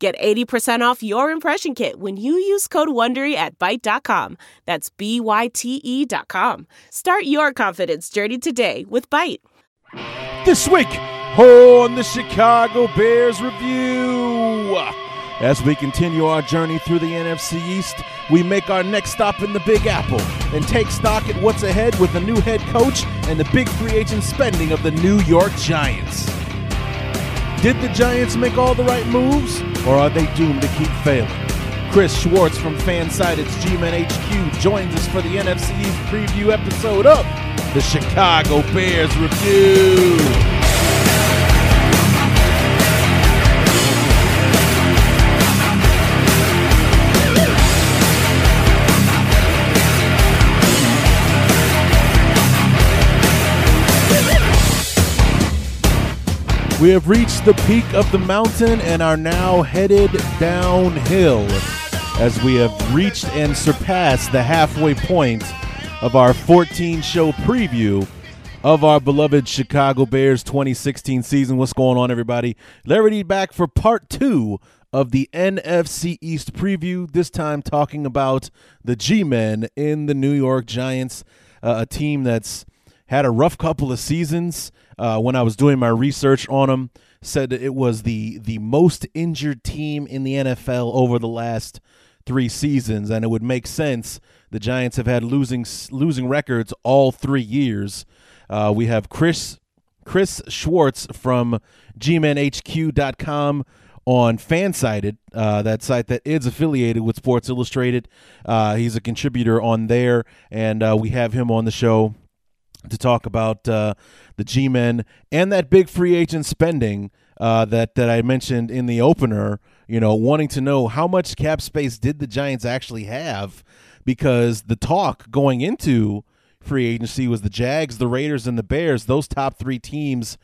Get 80% off your impression kit when you use code WONDERY at Byte.com. That's B-Y-T-E dot com. Start your confidence journey today with Byte. This week on the Chicago Bears Review. As we continue our journey through the NFC East, we make our next stop in the Big Apple and take stock at what's ahead with the new head coach and the big free agent spending of the New York Giants. Did the Giants make all the right moves, or are they doomed to keep failing? Chris Schwartz from Fansided's G-Men HQ joins us for the NFC preview episode of the Chicago Bears Review. We have reached the peak of the mountain and are now headed downhill as we have reached and surpassed the halfway point of our 14 show preview of our beloved Chicago Bears 2016 season. What's going on, everybody? Larry back for part two of the NFC East preview, this time talking about the G Men in the New York Giants, uh, a team that's had a rough couple of seasons uh, when I was doing my research on them, said it was the the most injured team in the NFL over the last three seasons, and it would make sense. The Giants have had losing losing records all three years. Uh, we have Chris Chris Schwartz from GMenHQ.com on Fansided, uh, that site that is affiliated with Sports Illustrated. Uh, he's a contributor on there, and uh, we have him on the show to talk about uh, the G-men and that big free agent spending uh, that that I mentioned in the opener. You know, wanting to know how much cap space did the Giants actually have, because the talk going into free agency was the Jags, the Raiders, and the Bears. Those top three teams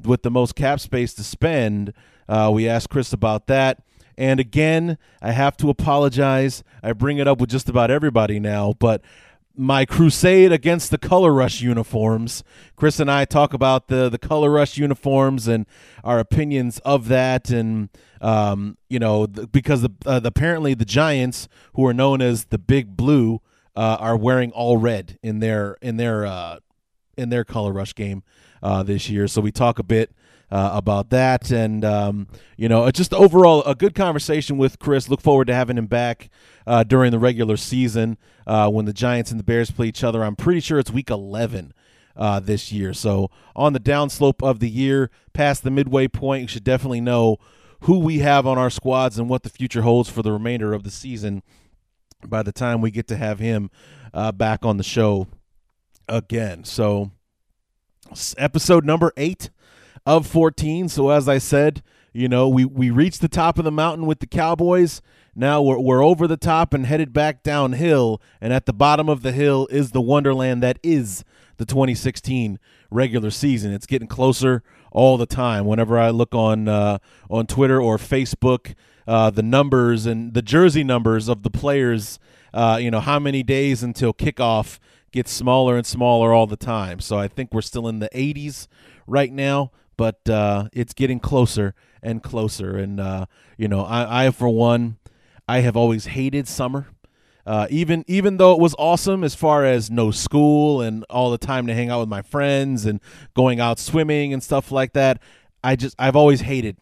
with the most cap space to spend. Uh, we asked Chris about that. And again, I have to apologize. I bring it up with just about everybody now, but my crusade against the color rush uniforms. Chris and I talk about the the color rush uniforms and our opinions of that, and um, you know, the, because the, uh, the, apparently the Giants, who are known as the Big Blue, uh, are wearing all red in their in their uh, in their color rush game uh, this year. So we talk a bit uh, about that. And, um, you know, just overall a good conversation with Chris. Look forward to having him back uh, during the regular season uh, when the Giants and the Bears play each other. I'm pretty sure it's week 11. Uh, this year. So, on the downslope of the year, past the midway point, you should definitely know who we have on our squads and what the future holds for the remainder of the season by the time we get to have him uh, back on the show again. So, episode number eight of 14. So as I said, you know, we we reached the top of the mountain with the Cowboys. Now we're we're over the top and headed back downhill, and at the bottom of the hill is the wonderland that is the 2016 regular season. It's getting closer all the time. Whenever I look on uh, on Twitter or Facebook, uh, the numbers and the jersey numbers of the players, uh, you know, how many days until kickoff gets smaller and smaller all the time. So I think we're still in the 80s right now but uh, it's getting closer and closer. And uh, you know, I, I for one, I have always hated summer. Uh, even even though it was awesome as far as no school and all the time to hang out with my friends and going out swimming and stuff like that, I just I've always hated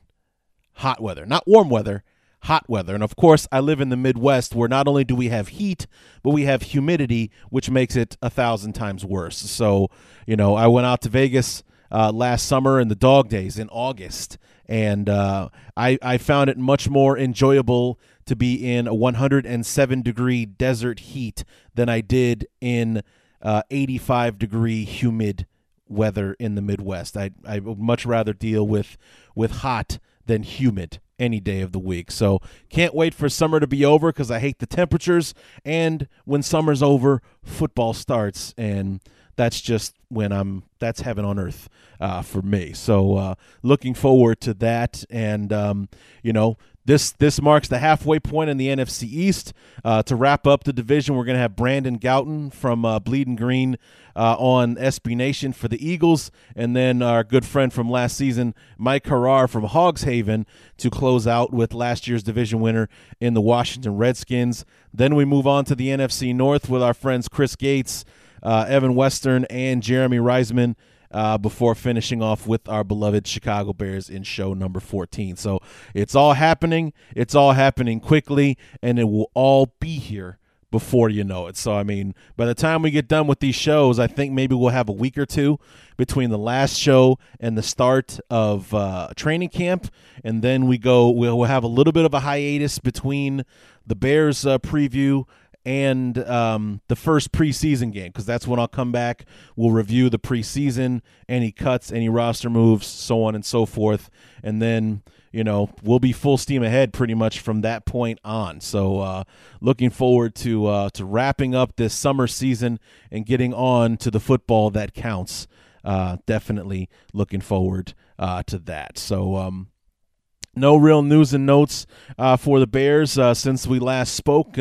hot weather, not warm weather, hot weather. And of course, I live in the Midwest where not only do we have heat, but we have humidity, which makes it a thousand times worse. So, you know, I went out to Vegas uh, last summer in the dog days in August. And uh, I, I found it much more enjoyable to be in a 107 degree desert heat than I did in uh, 85 degree humid weather in the Midwest. I, I would much rather deal with, with hot than humid any day of the week. So can't wait for summer to be over because I hate the temperatures. And when summer's over, football starts, and that's just when I'm. That's heaven on earth uh, for me. So uh, looking forward to that, and um, you know. This this marks the halfway point in the NFC East. Uh, to wrap up the division, we're going to have Brandon Gowton from uh, Bleeding Green uh, on SB Nation for the Eagles, and then our good friend from last season, Mike Harrar from Hogs Haven, to close out with last year's division winner in the Washington Redskins. Then we move on to the NFC North with our friends Chris Gates, uh, Evan Western, and Jeremy Reisman. Uh, before finishing off with our beloved Chicago Bears in show number 14. So it's all happening. It's all happening quickly, and it will all be here before you know it. So, I mean, by the time we get done with these shows, I think maybe we'll have a week or two between the last show and the start of uh, training camp. And then we go, we'll, have a little bit of a hiatus between the Bears uh, preview and um, the first preseason game because that's when I'll come back. We'll review the preseason, any cuts, any roster moves, so on and so forth, and then you know we'll be full steam ahead pretty much from that point on. So uh, looking forward to uh, to wrapping up this summer season and getting on to the football that counts. Uh, definitely looking forward uh, to that. So. Um, no real news and notes uh, for the Bears uh, since we last spoke.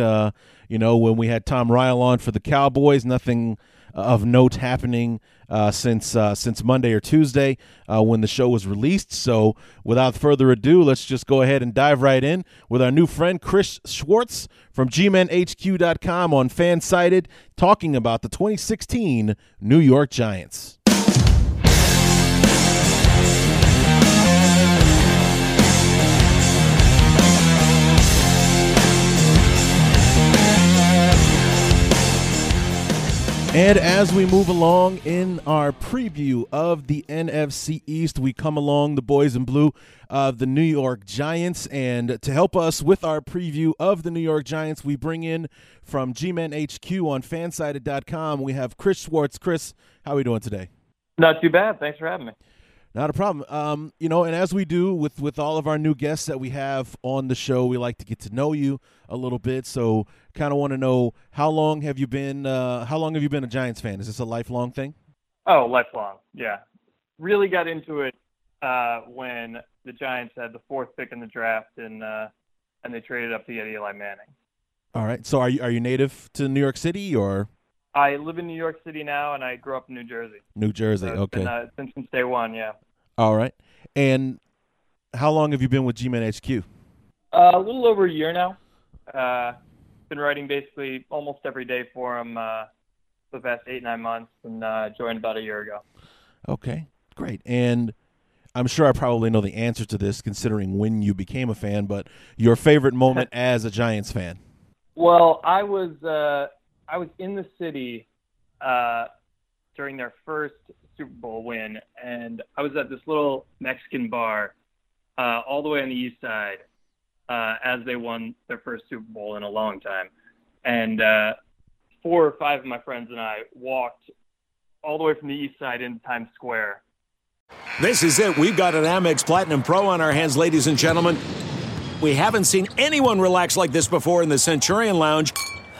You know, when we had Tom Ryle on for the Cowboys, nothing of note happening uh, since uh, since Monday or Tuesday uh, when the show was released. So, without further ado, let's just go ahead and dive right in with our new friend Chris Schwartz from GMenHQ.com on Fansided, talking about the 2016 New York Giants. And as we move along in our preview of the NFC East, we come along the boys in blue of the New York Giants. And to help us with our preview of the New York Giants, we bring in from G-Men HQ on fansided.com, we have Chris Schwartz. Chris, how are we doing today? Not too bad. Thanks for having me. Not a problem. Um, you know, and as we do with with all of our new guests that we have on the show, we like to get to know you a little bit. So, kind of want to know how long have you been? Uh, how long have you been a Giants fan? Is this a lifelong thing? Oh, lifelong. Yeah, really got into it uh, when the Giants had the fourth pick in the draft and uh, and they traded up to get Eli Manning. All right. So, are you are you native to New York City or? I live in New York City now, and I grew up in New Jersey. New Jersey, So okay. Been, uh, been since day one, yeah. All right. And how long have you been with G-Man HQ? Uh, a little over a year now. Uh, been writing basically almost every day for him uh, the past eight nine months, and uh, joined about a year ago. Okay, great. And I'm sure I probably know the answer to this, considering when you became a fan. But your favorite moment as a Giants fan? Well, I was uh, I was in the city uh, during their first Super Bowl win, and I was at this little Mexican bar uh, all the way on the east side uh, as they won their first Super Bowl in a long time, and uh, four or five of my friends and I walked all the way from the east side into Times Square. This is it. We've got an Amex Platinum Pro on our hands, ladies and gentlemen. We haven't seen anyone relax like this before in the Centurion Lounge.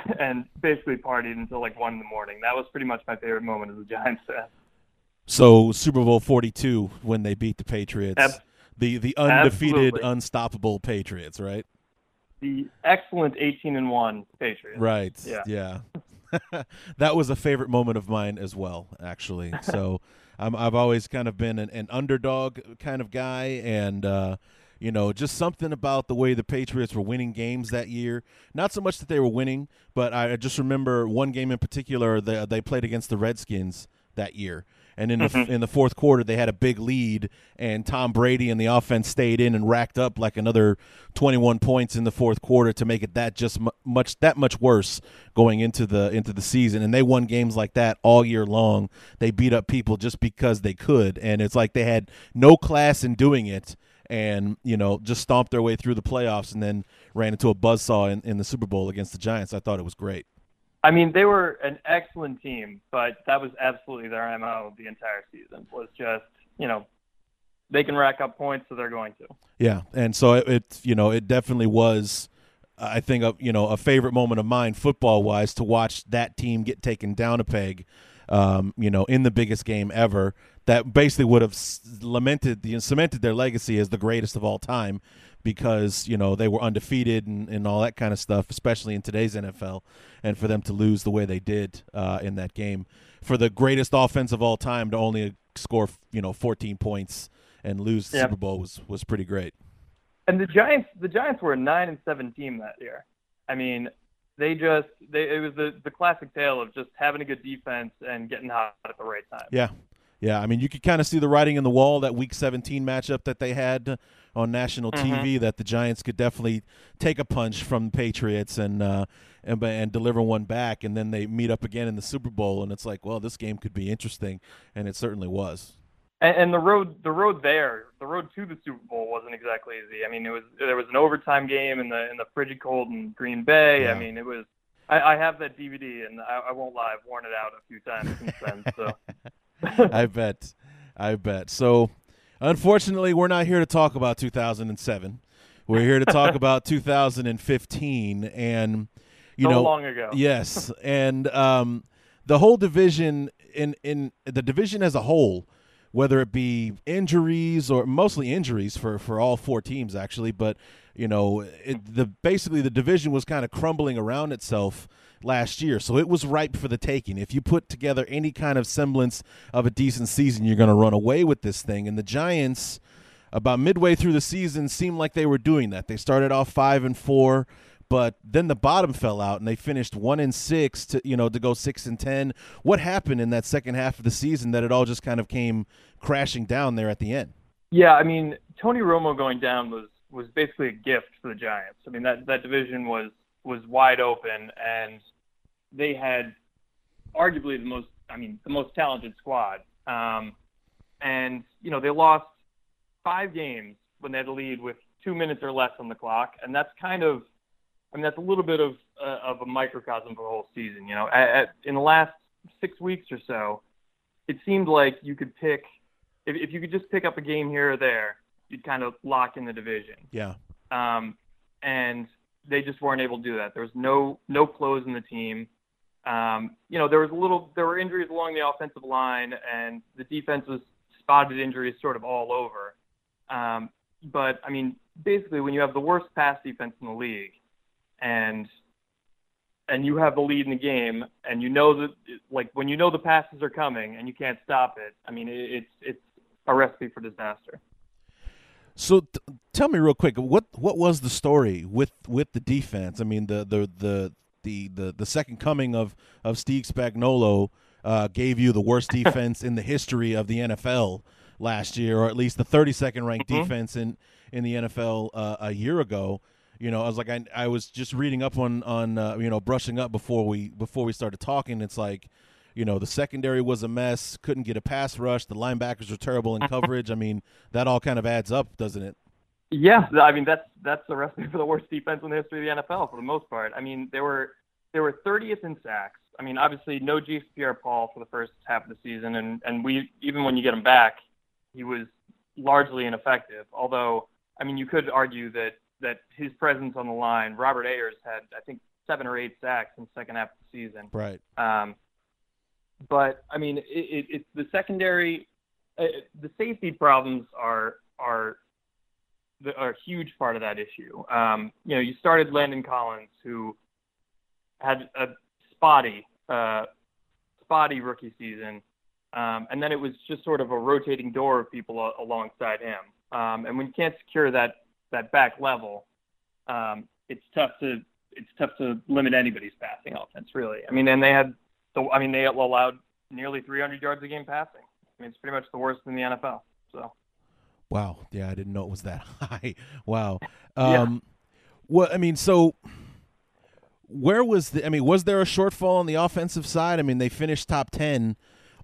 and basically partied until like one in the morning. That was pretty much my favorite moment as a Giants fan. So Super Bowl 42 when they beat the Patriots. Ab- the the undefeated, Absolutely. unstoppable Patriots, right? The excellent 18 and one Patriots. Right. Yeah. Yeah. that was a favorite moment of mine as well, actually. So um, I've always kind of been an, an underdog kind of guy, and uh, you know, just something about the way the Patriots were winning games that year. Not so much that they were winning, but I just remember one game in particular. They, they played against the Redskins that year. And in mm-hmm. the in the fourth quarter, they had a big lead, and Tom Brady and the offense stayed in and racked up like another 21 points in the fourth quarter to make it that just much that much worse going into the into the season. And they won games like that all year long. They beat up people just because they could, and it's like they had no class in doing it and you know just stomped their way through the playoffs and then ran into a buzzsaw in, in the Super Bowl against the Giants. I thought it was great. I mean, they were an excellent team, but that was absolutely their MO the entire season. Was just you know they can rack up points, so they're going to. Yeah, and so it, it you know it definitely was. I think a you know a favorite moment of mine football wise to watch that team get taken down a peg, um, you know, in the biggest game ever. That basically would have lamented the cemented their legacy as the greatest of all time because you know they were undefeated and, and all that kind of stuff, especially in today's NFL, and for them to lose the way they did uh, in that game, for the greatest offense of all time to only score you know 14 points and lose the Super Bowl was was pretty great. And the Giants, the Giants were a nine and seven team that year. I mean, they just they it was the the classic tale of just having a good defense and getting hot at the right time. Yeah, yeah, I mean, you could kind of see the writing in the wall that Week 17 matchup that they had on national mm-hmm. TV. That the Giants could definitely take a punch from the Patriots and uh, and and deliver one back, and then they meet up again in the Super Bowl, and it's like, well, this game could be interesting, and it certainly was. And, and the road, the road there, the road to the Super Bowl wasn't exactly easy. I mean, it was there was an overtime game in the in the frigid cold in Green Bay. Yeah. I mean, it was. I, I have that DVD, and I, I won't lie, I've worn it out a few times since then. So. I bet. I bet. So, unfortunately, we're not here to talk about 2007. We're here to talk about 2015 and you so know long ago. yes, and um, the whole division in in the division as a whole, whether it be injuries or mostly injuries for for all four teams actually, but you know, it, the basically the division was kind of crumbling around itself last year. So it was ripe for the taking. If you put together any kind of semblance of a decent season, you're going to run away with this thing. And the Giants, about midway through the season, seemed like they were doing that. They started off five and four, but then the bottom fell out and they finished one and six to you know to go six and ten. What happened in that second half of the season that it all just kind of came crashing down there at the end? Yeah, I mean Tony Romo going down was was basically a gift for the Giants. I mean that that division was was wide open and they had arguably the most, I mean, the most talented squad. Um, and, you know, they lost five games when they had to lead with two minutes or less on the clock. And that's kind of, I mean, that's a little bit of, uh, of a microcosm for the whole season. You know, at, at, in the last six weeks or so, it seemed like you could pick, if, if you could just pick up a game here or there, you'd kind of lock in the division. Yeah. Um, and they just weren't able to do that. There was no no close in the team. Um, you know, there was a little, there were injuries along the offensive line, and the defense was spotted injuries sort of all over. Um, but I mean, basically, when you have the worst pass defense in the league, and and you have the lead in the game, and you know that, like, when you know the passes are coming and you can't stop it, I mean, it, it's it's a recipe for disaster. So t- tell me real quick, what what was the story with with the defense? I mean, the the the the the, the second coming of of Steve Spagnuolo uh, gave you the worst defense in the history of the NFL last year, or at least the 32nd ranked mm-hmm. defense in in the NFL uh, a year ago. You know, I was like, I, I was just reading up on on uh, you know brushing up before we before we started talking. It's like, you know, the secondary was a mess, couldn't get a pass rush, the linebackers were terrible in coverage. I mean, that all kind of adds up, doesn't it? Yeah, I mean that's that's the recipe for the worst defense in the history of the NFL for the most part. I mean they were they were 30th in sacks. I mean obviously no Jason Pierre-Paul for the first half of the season, and and we even when you get him back, he was largely ineffective. Although I mean you could argue that that his presence on the line, Robert Ayers had I think seven or eight sacks in the second half of the season. Right. Um, but I mean it, it, it's the secondary, uh, the safety problems are are are a huge part of that issue. Um, you know, you started Landon Collins, who had a spotty uh, spotty rookie season, um, and then it was just sort of a rotating door of people a- alongside him. Um, and when you can't secure that that back level, um, it's tough to it's tough to limit anybody's passing offense, really. I mean, and they had the I mean they allowed nearly 300 yards a game passing. I mean, it's pretty much the worst in the NFL. So. Wow. Yeah, I didn't know it was that high. Wow. Um, yeah. Well, I mean, so where was the? I mean, was there a shortfall on the offensive side? I mean, they finished top ten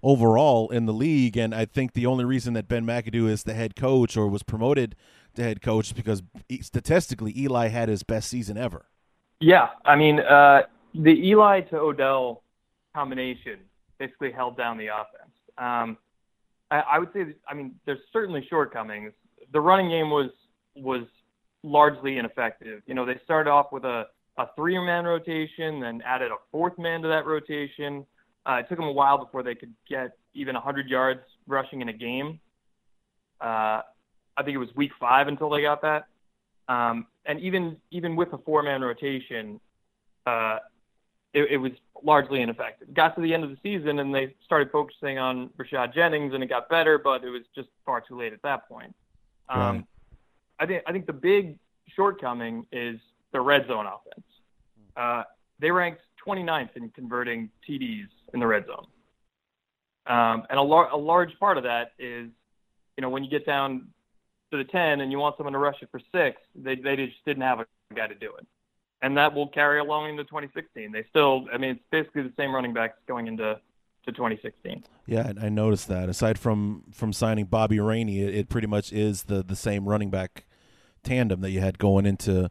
overall in the league, and I think the only reason that Ben McAdoo is the head coach or was promoted to head coach is because statistically Eli had his best season ever. Yeah, I mean, uh, the Eli to Odell combination basically held down the offense. Um, I, I would say, that, I mean, there's certainly shortcomings. The running game was was largely ineffective. You know, they started off with a a three-man rotation, then added a fourth man to that rotation. Uh, it took them a while before they could get even 100 yards rushing in a game. Uh, I think it was week five until they got that. Um, and even even with a four-man rotation, uh, it, it was largely ineffective. Got to the end of the season and they started focusing on Rashad Jennings, and it got better, but it was just far too late at that point. Um, right. I think I think the big shortcoming is the red zone offense. Uh, they ranked 29th in converting TDs in the red zone, um, and a, lar- a large part of that is, you know, when you get down to the 10 and you want someone to rush it for six, they they just didn't have a guy to do it and that will carry along into 2016. They still, I mean, it's basically the same running backs going into to 2016. Yeah, I noticed that. Aside from from signing Bobby Rainey, it, it, pretty much is the the same running back tandem that you had going into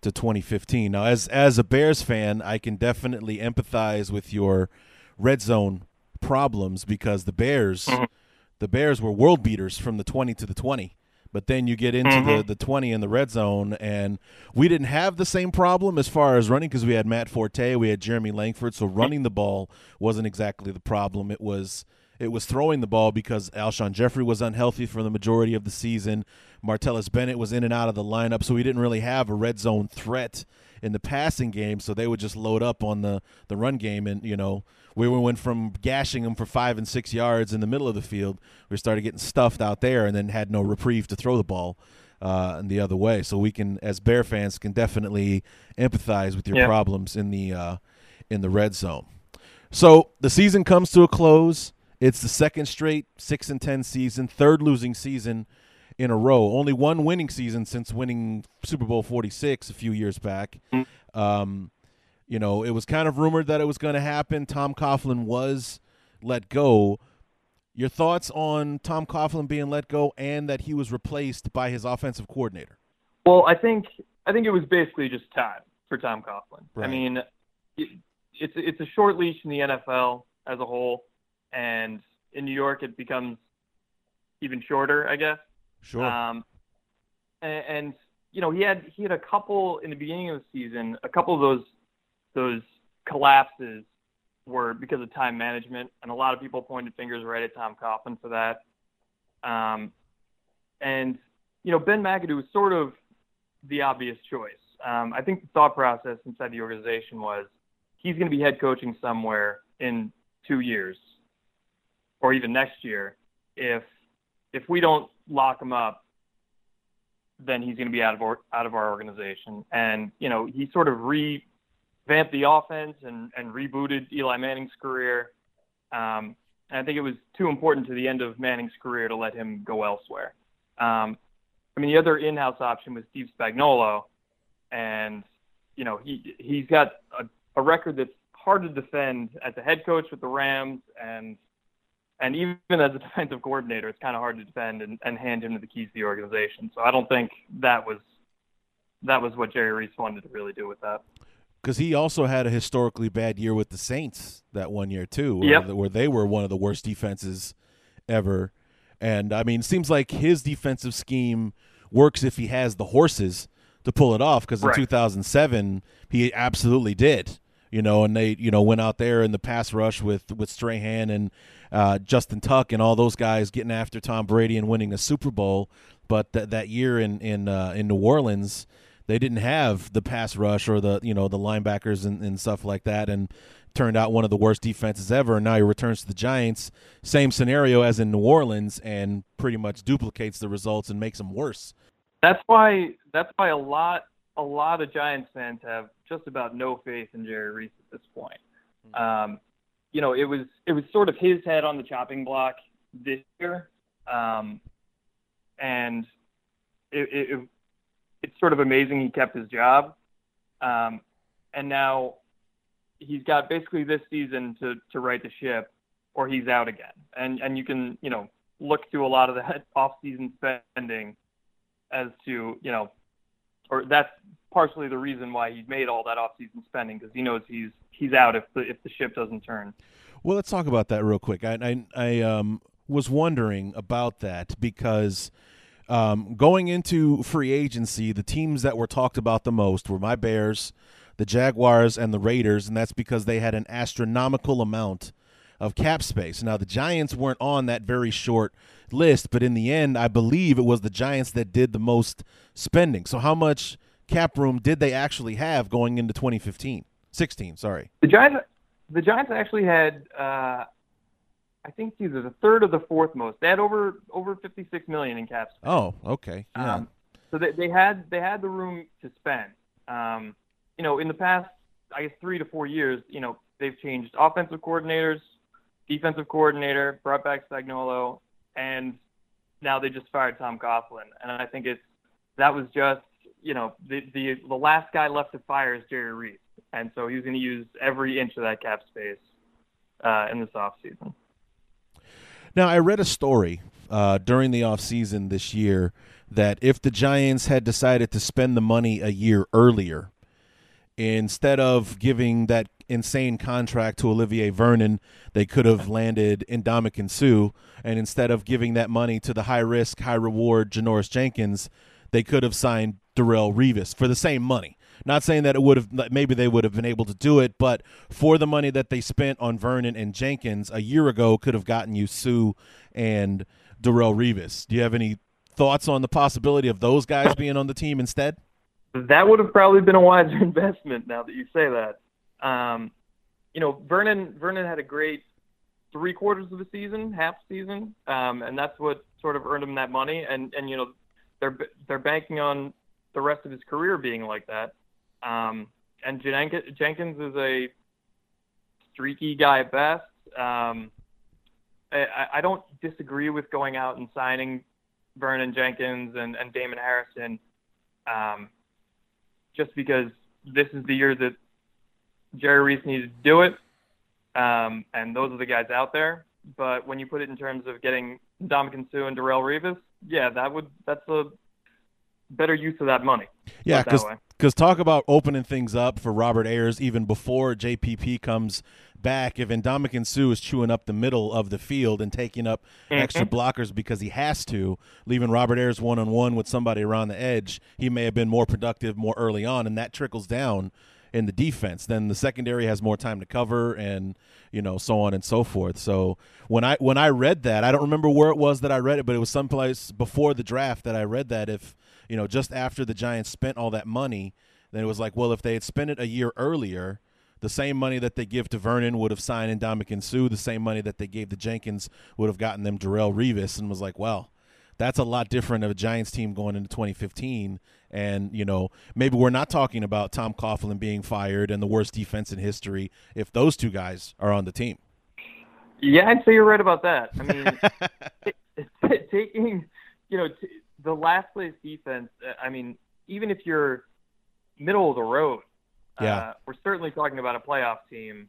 to 2015. Now, as as a Bears fan, I can definitely empathize with your red zone problems because the Bears, mm-hmm. the Bears were world beaters from the 20 to the 20 but then you get into mm-hmm. the, the 20 in the red zone, and we didn't have the same problem as far as running because we had Matt Forte, we had Jeremy Langford, so running the ball wasn't exactly the problem. It was it was throwing the ball because Alshon Jeffery was unhealthy for the majority of the season. Martellus Bennett was in and out of the lineup, so we didn't really have a red zone threat in the passing game. So they would just load up on the the run game, and you know we went from gashing them for five and six yards in the middle of the field. We started getting stuffed out there, and then had no reprieve to throw the ball uh, the other way. So we can, as Bear fans, can definitely empathize with your yeah. problems in the uh, in the red zone. So the season comes to a close. It's the second straight six and ten season, third losing season in a row. Only one winning season since winning Super Bowl forty six a few years back. Mm-hmm. Um, you know, it was kind of rumored that it was going to happen. Tom Coughlin was let go. Your thoughts on Tom Coughlin being let go and that he was replaced by his offensive coordinator? Well, I think I think it was basically just time for Tom Coughlin. Right. I mean, it, it's it's a short leash in the NFL as a whole, and in New York it becomes even shorter, I guess. Sure. Um, and, and you know he had he had a couple in the beginning of the season, a couple of those those collapses were because of time management, and a lot of people pointed fingers right at Tom Coughlin for that. Um, and you know, Ben McAdoo was sort of the obvious choice. Um, I think the thought process inside the organization was he's going to be head coaching somewhere in two years, or even next year. If if we don't lock him up, then he's going to be out of our, out of our organization. And you know, he sort of revamped the offense and, and rebooted Eli Manning's career. Um, and I think it was too important to the end of Manning's career to let him go elsewhere. Um, I mean, the other in-house option was Steve Spagnuolo, and you know he he's got a, a record that's hard to defend as a head coach with the Rams, and and even as a defensive coordinator, it's kind of hard to defend and, and hand him the keys to the organization. So I don't think that was that was what Jerry Reese wanted to really do with that because he also had a historically bad year with the Saints that one year too, where, yep. where they were one of the worst defenses ever. And I mean, it seems like his defensive scheme works if he has the horses to pull it off. Because in right. 2007, he absolutely did. You know, and they you know went out there in the pass rush with with Strahan and uh, Justin Tuck and all those guys getting after Tom Brady and winning a Super Bowl. But th- that year in in uh, in New Orleans they didn't have the pass rush or the you know the linebackers and, and stuff like that, and turned out one of the worst defenses ever. And now he returns to the Giants, same scenario as in New Orleans, and pretty much duplicates the results and makes them worse. That's why that's why a lot a lot of Giants fans have just about no faith in Jerry Reese at this point. Um, you know, it was it was sort of his head on the chopping block this year, um, and it, it, it, it's sort of amazing he kept his job. Um, and now he's got basically this season to to right the ship, or he's out again. And and you can you know look to a lot of that off-season spending as to you know, or that's partially the reason why he made all that off-season spending because he knows he's he's out if the if the ship doesn't turn. Well, let's talk about that real quick. I I, I um, was wondering about that because. Um, going into free agency, the teams that were talked about the most were my Bears, the Jaguars, and the Raiders, and that's because they had an astronomical amount of cap space. Now, the Giants weren't on that very short list, but in the end, I believe it was the Giants that did the most spending. So, how much cap room did they actually have going into 2015? 16, sorry. The Giants, the Giants actually had, uh, I think, either the third or the fourth most. They had over over 56 million in cap space. Oh, okay. Yeah. Um, so they, they had they had the room to spend. Um, you know, in the past, I guess three to four years, you know, they've changed offensive coordinators, defensive coordinator, brought back Spagnuolo, and now they just fired Tom Coughlin. And I think it's that was just you know the the the last guy left to fire is Jerry Reese, and so he's going to use every inch of that cap space uh, in this offseason. Now, I read a story uh, during the offseason this year that if the Giants had decided to spend the money a year earlier, instead of giving that insane contract to Olivier Vernon, they could have landed Ndamukong Suh, and instead of giving that money to the high risk, high reward Janoris Jenkins, they could have signed Darrelle Revis for the same money. Not saying that it would have maybe they would have been able to do it, but for the money that they spent on Vernon and Jenkins a year ago, could have gotten you Suh and Darrelle Revis. Do you have any thoughts on the possibility of those guys being on the team instead? That would have probably been a wiser investment. Now that you say that, um, you know, Vernon Vernon had a great three quarters of the season, half season, um, and that's what sort of earned him that money. And and you know, they're they're banking on the rest of his career being like that. Um, and Jenkins is a streaky guy at best. Um, I, I don't disagree with going out and signing Vernon Jenkins and, and Damon Harrison, um, just because this is the year that Jerry Reese needed to do it, um, and those are the guys out there. But when you put it in terms of getting Ndamukong Suh and Darrelle Revis, yeah, that would that's a better use of that money. Yeah, because because talk about opening things up for Robert Ayers even before JPP comes back. If Ndamukong Suh is chewing up the middle of the field and taking up mm-hmm. extra blockers because he has to, leaving Robert Ayers one on one with somebody around the edge, he may have been more productive more early on, and that trickles down in the defense. Then the secondary has more time to cover and you know so on and so forth. So when I when I read that, I don't remember where it was that I read it, but it was someplace before the draft that I read that if you know, just after the Giants spent all that money, then it was like, well, if they had spent it a year earlier, the same money that they give to Vernon would have signed Ndamukong Suh. The same money that they gave to Jenkins would have gotten them Darrelle Revis, and was like, well, that's a lot different of a Giants team going into 2015. And you know, maybe we're not talking about Tom Coughlin being fired and the worst defense in history if those two guys are on the team. Yeah, I'd say you're right about that. I mean, taking you know. T- the last place defense. Uh, I mean, even if you're middle of the road, yeah, uh, we're certainly talking about a playoff team,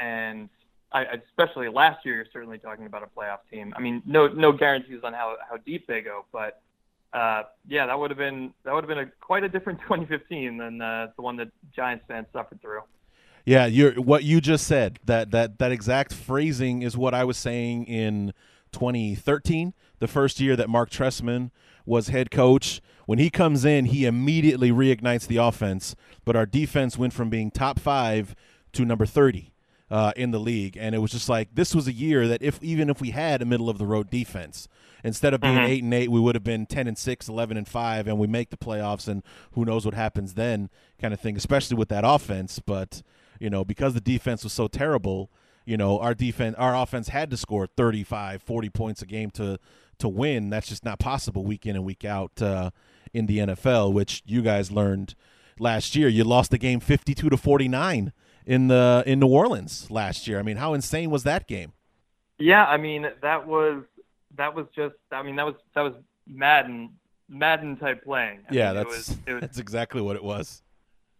and I, especially last year, you're certainly talking about a playoff team. I mean, no no guarantees on how how deep they go, but uh, yeah, that would have been that would have been a quite a different 2015 than uh, the one that Giants fans suffered through. Yeah, you're what you just said. That that that exact phrasing is what I was saying in 2013, the first year that Mark Trestman was head coach. When he comes in, he immediately reignites the offense, but our defense went from being top five to number 30 uh, in the league. And it was just like this was a year that if even if we had a middle of the road defense, instead of being Mhm. eight and eight, we would have been ten and six, 11 and five, and we make the playoffs, and who knows what happens then, kind of thing. Especially with that offense, but you know because the defense was so terrible, you know our defense, our offense had to score 35, 40 points a game to to win. That's just not possible week in and week out uh, in the NFL, which you guys learned last year. You lost the game fifty-two to forty-nine in the in New Orleans last year. I mean, how insane was that game? Yeah, I mean that was that was just I mean that was that was Madden Madden type playing. I yeah, mean, that's it was, it was that's exactly what it was.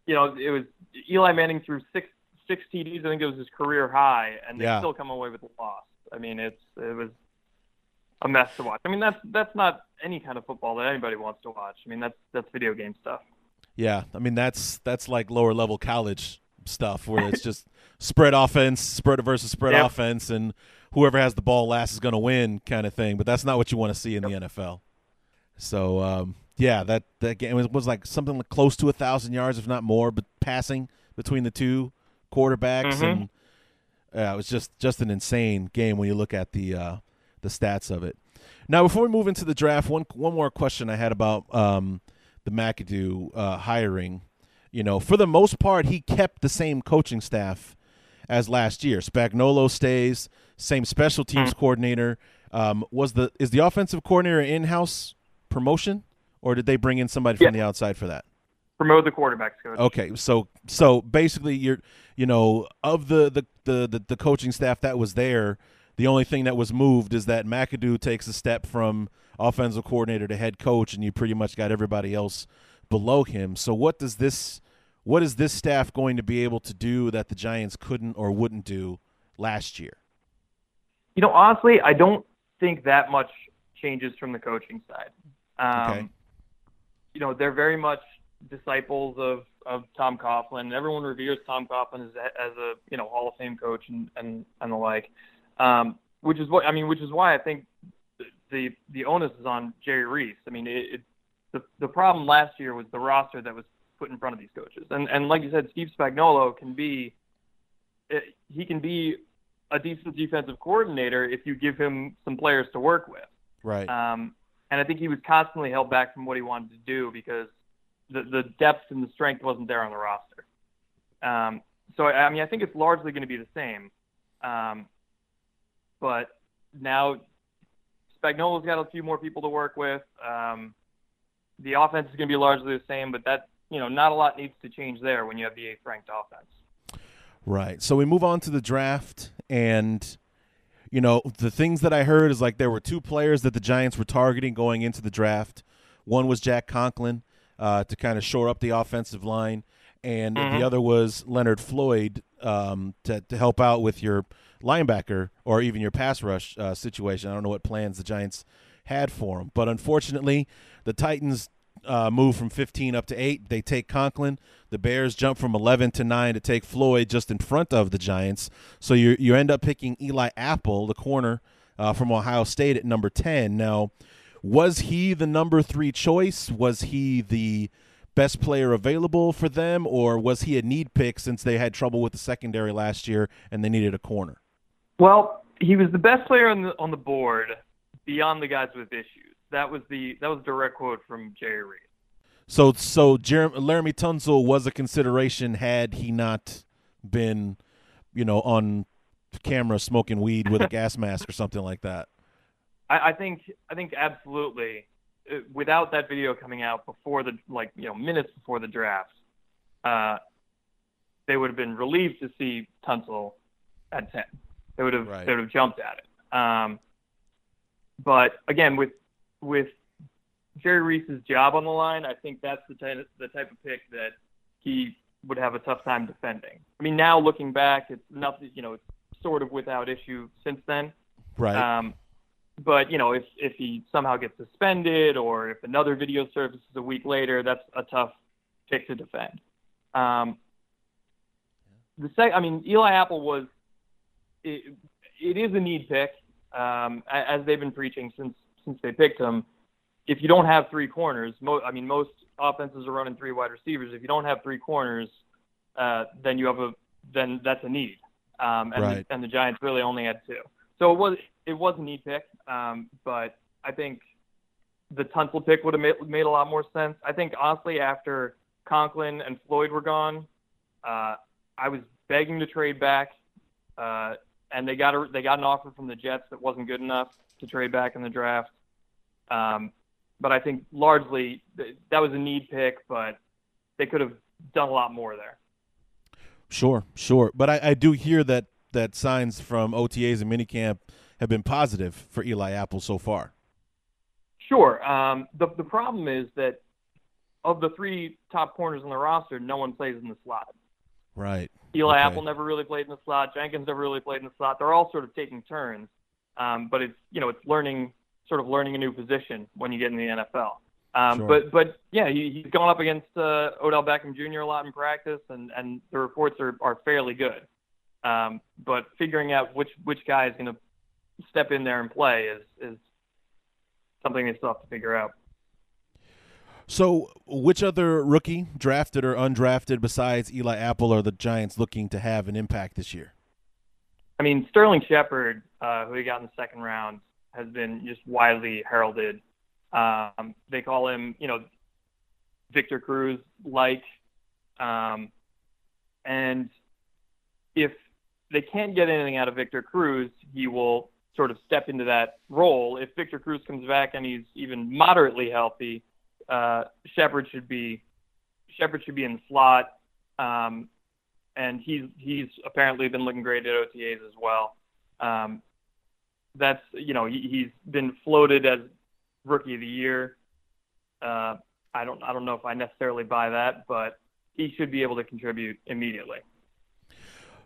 you know it was Eli Manning threw six six TDs. I think it was his career high, and they Yeah. still come away with a loss. I mean it's it was a mess to watch. I mean that's that's not any kind of football that anybody wants to watch. I mean that's that's video game stuff. Yeah, I mean that's that's like lower level college stuff where it's just spread offense, spread versus spread Yep. offense, and whoever has the ball last is going to win, kind of thing. But that's not what you want to see in the NFL. So um, yeah, that that game was, was like something like close to a thousand yards, if not more, but passing between the two quarterbacks, Mhm. and uh, it was just just an insane game when you look at the uh, the stats of it. Now, before we move into the draft, one one more question I had about um, the McAdoo uh, hiring. You know, for the most part, he kept the same coaching staff as last year. Spagnuolo stays, same special teams coordinator. Um, was the is the offensive coordinator in house promotion, or did they bring in somebody from Yeah. the outside for that? Promote the quarterbacks coach. Okay, so so basically, you're you know of the the, the the the coaching staff that was there, the only thing that was moved is that McAdoo takes a step from offensive coordinator to head coach, and you pretty much got everybody else below him. So what does this what is this staff going to be able to do that the Giants couldn't or wouldn't do last year? You know, honestly, I don't think that much changes from the coaching side. Um, Okay. You know, they're very much disciples of, of Tom Coughlin. And everyone reveres Tom Coughlin as, a- as a you know Hall of Fame coach and and, and the like. Um, which is what I mean. Which is why I think the the onus is on Jerry Reese. I mean, it, it the the problem last year was the roster that was put in front of these coaches. And and like you said, Steve Spagnuolo can be it, he can be a decent defensive coordinator if you give him some players to work with. Right. Um, and I think he was constantly held back from what he wanted to do because the the depth and the strength wasn't there on the roster. Um, so I, I mean, I think it's largely going to be the same. Um, but now Spagnuolo's got a few more people to work with. Um, the offense is going to be largely the same, but that you know, not a lot needs to change there when you have the eighth ranked offense. Right. So we move on to the draft, and you know the things that I heard is like there were two players that the Giants were targeting going into the draft. One was Jack Conklin uh, to kind of shore up the offensive line, and Mhm. the other was Leonard Floyd um, to to help out with your linebacker or even your pass rush uh, situation. I don't know what plans the Giants had for him, but unfortunately, the Titans uh, move from 15 up to 8. They take Conklin. The Bears jump from 11 to 9 to take Floyd just in front of the Giants. So you you end up picking Eli Apple, the corner uh, from Ohio State, at number 10. Now, was he the number three choice? Was he the best player available for them, or was he a need pick since they had trouble with the secondary last year and they needed a corner? Well, he was the best player on the on the board beyond the guys with issues. That was the that was a direct quote from Jerry Reed. So, so Jer- Laremy Tunsil was a consideration had he not been, you know, on camera smoking weed with a gas mask or something like that. I, I think I think absolutely. uh, Without that video coming out before the like you know minutes before the draft, uh, they would have been relieved to see Tunsil at ten. They would have Right. they would have jumped at it. Um, but again, with with Jerry Reese's job on the line, I think that's the type the type of pick that he would have a tough time defending. I mean, now looking back, it's nothing. You know, it's sort of without issue since then. Right. Um, but you know, if if he somehow gets suspended or if another video surfaces a week later, that's a tough pick to defend. Um, the sec- I mean, Eli Apple was it, it is a need pick, um, as they've been preaching since since they picked him. If you don't have three corners, mo- I mean, most offenses are running three wide receivers. If you don't have three corners, uh, then you have a then that's a need. Um, and, Right. the, and the Giants really only had two. So it was it was a need pick, um, but I think the Tunsil pick would have made, made a lot more sense. I think honestly, after Conklin and Floyd were gone, uh, I was begging to trade back, uh, and they got a, they got an offer from the Jets that wasn't good enough to trade back in the draft. Um, but I think largely th- that was a need pick, but they could have done a lot more there. Sure, sure. But I, I do hear that that signs from OTAs and minicamp have been positive for Eli Apple so far. Sure. Um, the the problem is that of the three top corners on the roster, no one plays in the slot. Right. Eli Okay. Apple never really played in the slot. Jenkins never really played in the slot. They're all sort of taking turns, um, but it's you know it's learning sort of learning a new position when you get in the NFL. Um, Sure. But but yeah, he, he's going up against uh, Odell Beckham Jr. a lot in practice, and and the reports are are fairly good. Um, but figuring out which which guy is going to step in there and play is is something they still have to figure out. So, which other rookie, drafted or undrafted, besides Eli Apple, are the Giants looking to have an impact this year? I mean, Sterling Shepard, uh, who he got in the second round, has been just widely heralded. Um, they call him, you know, Victor Cruz like. Um, and if they can't get anything out of Victor Cruz, he will sort of step into that role. If Victor Cruz comes back and he's even moderately healthy, uh, Shepard should be Shepard should be in the slot. Um, and he's he's apparently been looking great at OTAs as well. Um, that's you know he, he's been floated as rookie of the year. Uh, I don't I don't know if I necessarily buy that, but he should be able to contribute immediately.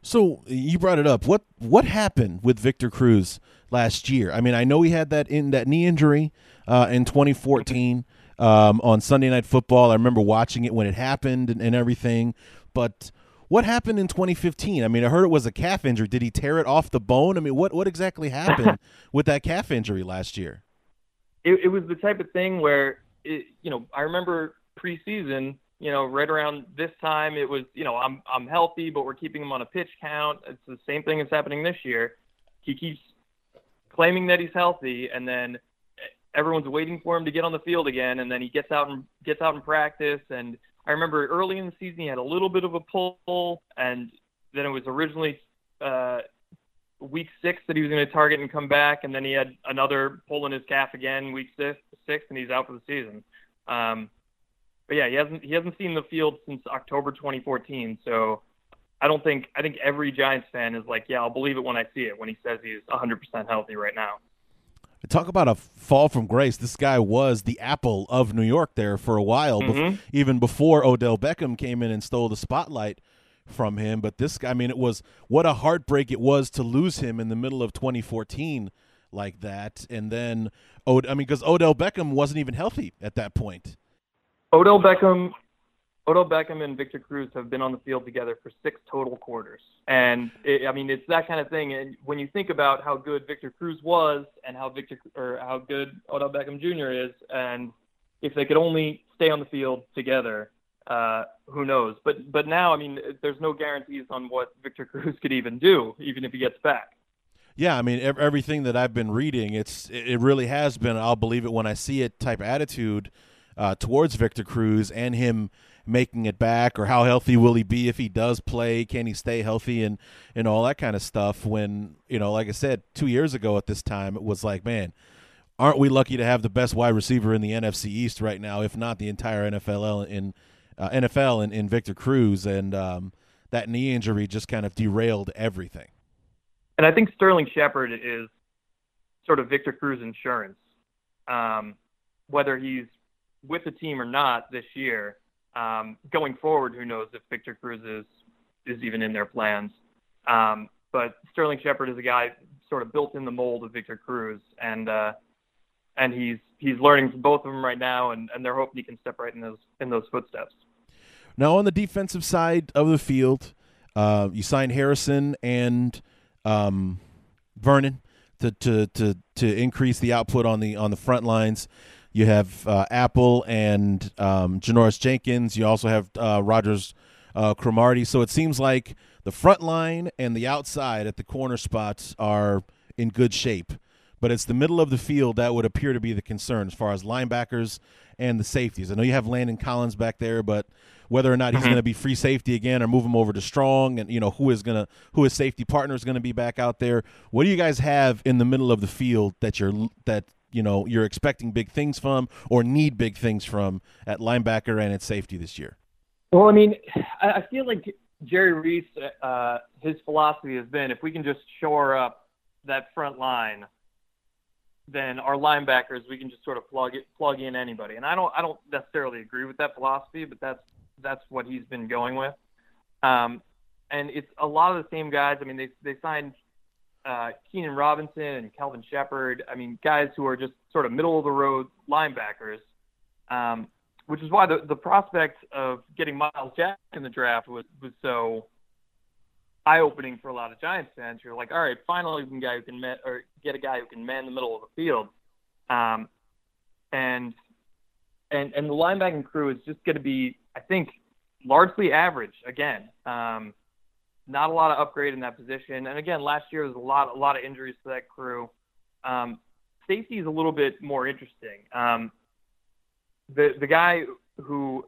So you brought it up. What what happened with Victor Cruz last year? I mean, I know he had that in that knee injury uh, in 2014 um, on Sunday Night Football. I remember watching it when it happened and, and everything. But what happened in 2015? I mean, I heard it was a calf injury. Did he tear it off the bone? I mean, what what exactly happened with that calf injury last year? It, it was the type of thing where it, you know I remember preseason. You know, right around this time, it was you know I'm I'm healthy, but we're keeping him on a pitch count. It's the same thing that's happening this year. He keeps claiming that he's healthy, and then everyone's waiting for him to get on the field again, and then he gets out and gets out in practice. And I remember early in the season he had a little bit of a pull, and then it was originally uh, week six that he was going to target and come back, and then he had another pull in his calf again week six, six and he's out for the season. Um, but yeah, he hasn't he hasn't seen the field since October 2014. So I don't think I think every Giants fan is like, yeah, I'll believe it when I see it when he says he's 100% healthy right now. Talk about a fall from grace. This guy was the apple of New York there for a while, bef- Mhm. even before Odell Beckham came in and stole the spotlight from him. But this guy, I mean, it was what a heartbreak it was to lose him in the middle of 2014 like that. And then, Od- I mean, because Odell Beckham wasn't even healthy at that point. Odell Beckham, Odell Beckham and Victor Cruz have been on the field together for six total quarters, and it, I mean it's that kind of thing. And when you think about how good Victor Cruz was and how Victor or how good Odell Beckham Jr. is, and if they could only stay on the field together, uh, who knows? But but now I mean there's no guarantees on what Victor Cruz could even do, even if he gets back. Yeah, I mean, everything that I've been reading, it's it really has been. I'll believe it when I see it. Type attitude uh, towards Victor Cruz and him making it back, or how healthy will he be if he does play? Can he stay healthy and and all that kind of stuff? When you know, like I said, two years ago at this time, it was like, man, aren't we lucky to have the best wide receiver in the NFC East right now, if not the entire NFL in uh, NFL in, in Victor Cruz? And um, that knee injury just kind of derailed everything. And I think Sterling Shepard is sort of Victor Cruz insurance. Um, whether he's with the team or not this year, um, going forward, who knows if Victor Cruz is, is even in their plans. Um, but Sterling Shepard is a guy sort of built in the mold of Victor Cruz, and uh, and he's he's learning from both of them right now, and, and they're hoping he can step right in those in those footsteps. Now, on the defensive side of the field, uh, you signed Harrison and um, Vernon to, to to to increase the output on the on the front lines. You have uh, Apple and um, Janoris Jenkins. You also have uh, Rodgers uh, Cromartie. So it seems like the front line and the outside at the corner spots are in good shape. but it's the middle of the field that would appear to be the concern as far as linebackers and the safeties. I know you have Landon Collins back there, but whether or not he's Mhm. going to be free safety again or move him over to strong, and you know who is going to who his safety partner is going to be back out there. What do you guys have in the middle of the field that you're that you know you're expecting big things from or need big things from at linebacker and at safety this year? Well, I mean, I feel like Jerry Reese, uh, his philosophy has been if we can just shore up that front line, then our linebackers we can just sort of plug it, plug in anybody. And I don't, I don't necessarily agree with that philosophy, but that's that's what he's been going with. Um, and it's a lot of the same guys. I mean, they they signed uh, Keenan Robinson and Kelvin Shepard. I mean, guys who are just sort of middle of the road linebackers. Um, which is why the, the prospect of getting Myles Jack in the draft was, was so eye opening for a lot of Giants fans. You're like, all right, finally, we can guy who can man, or get a guy who can man the middle of the field, um, and and and the linebacking crew is just going to be, I think, largely average again. Um, not a lot of upgrade in that position, and again, last year was a lot a lot of injuries to that crew. Um, safety is a little bit more interesting. Um, the the guy who,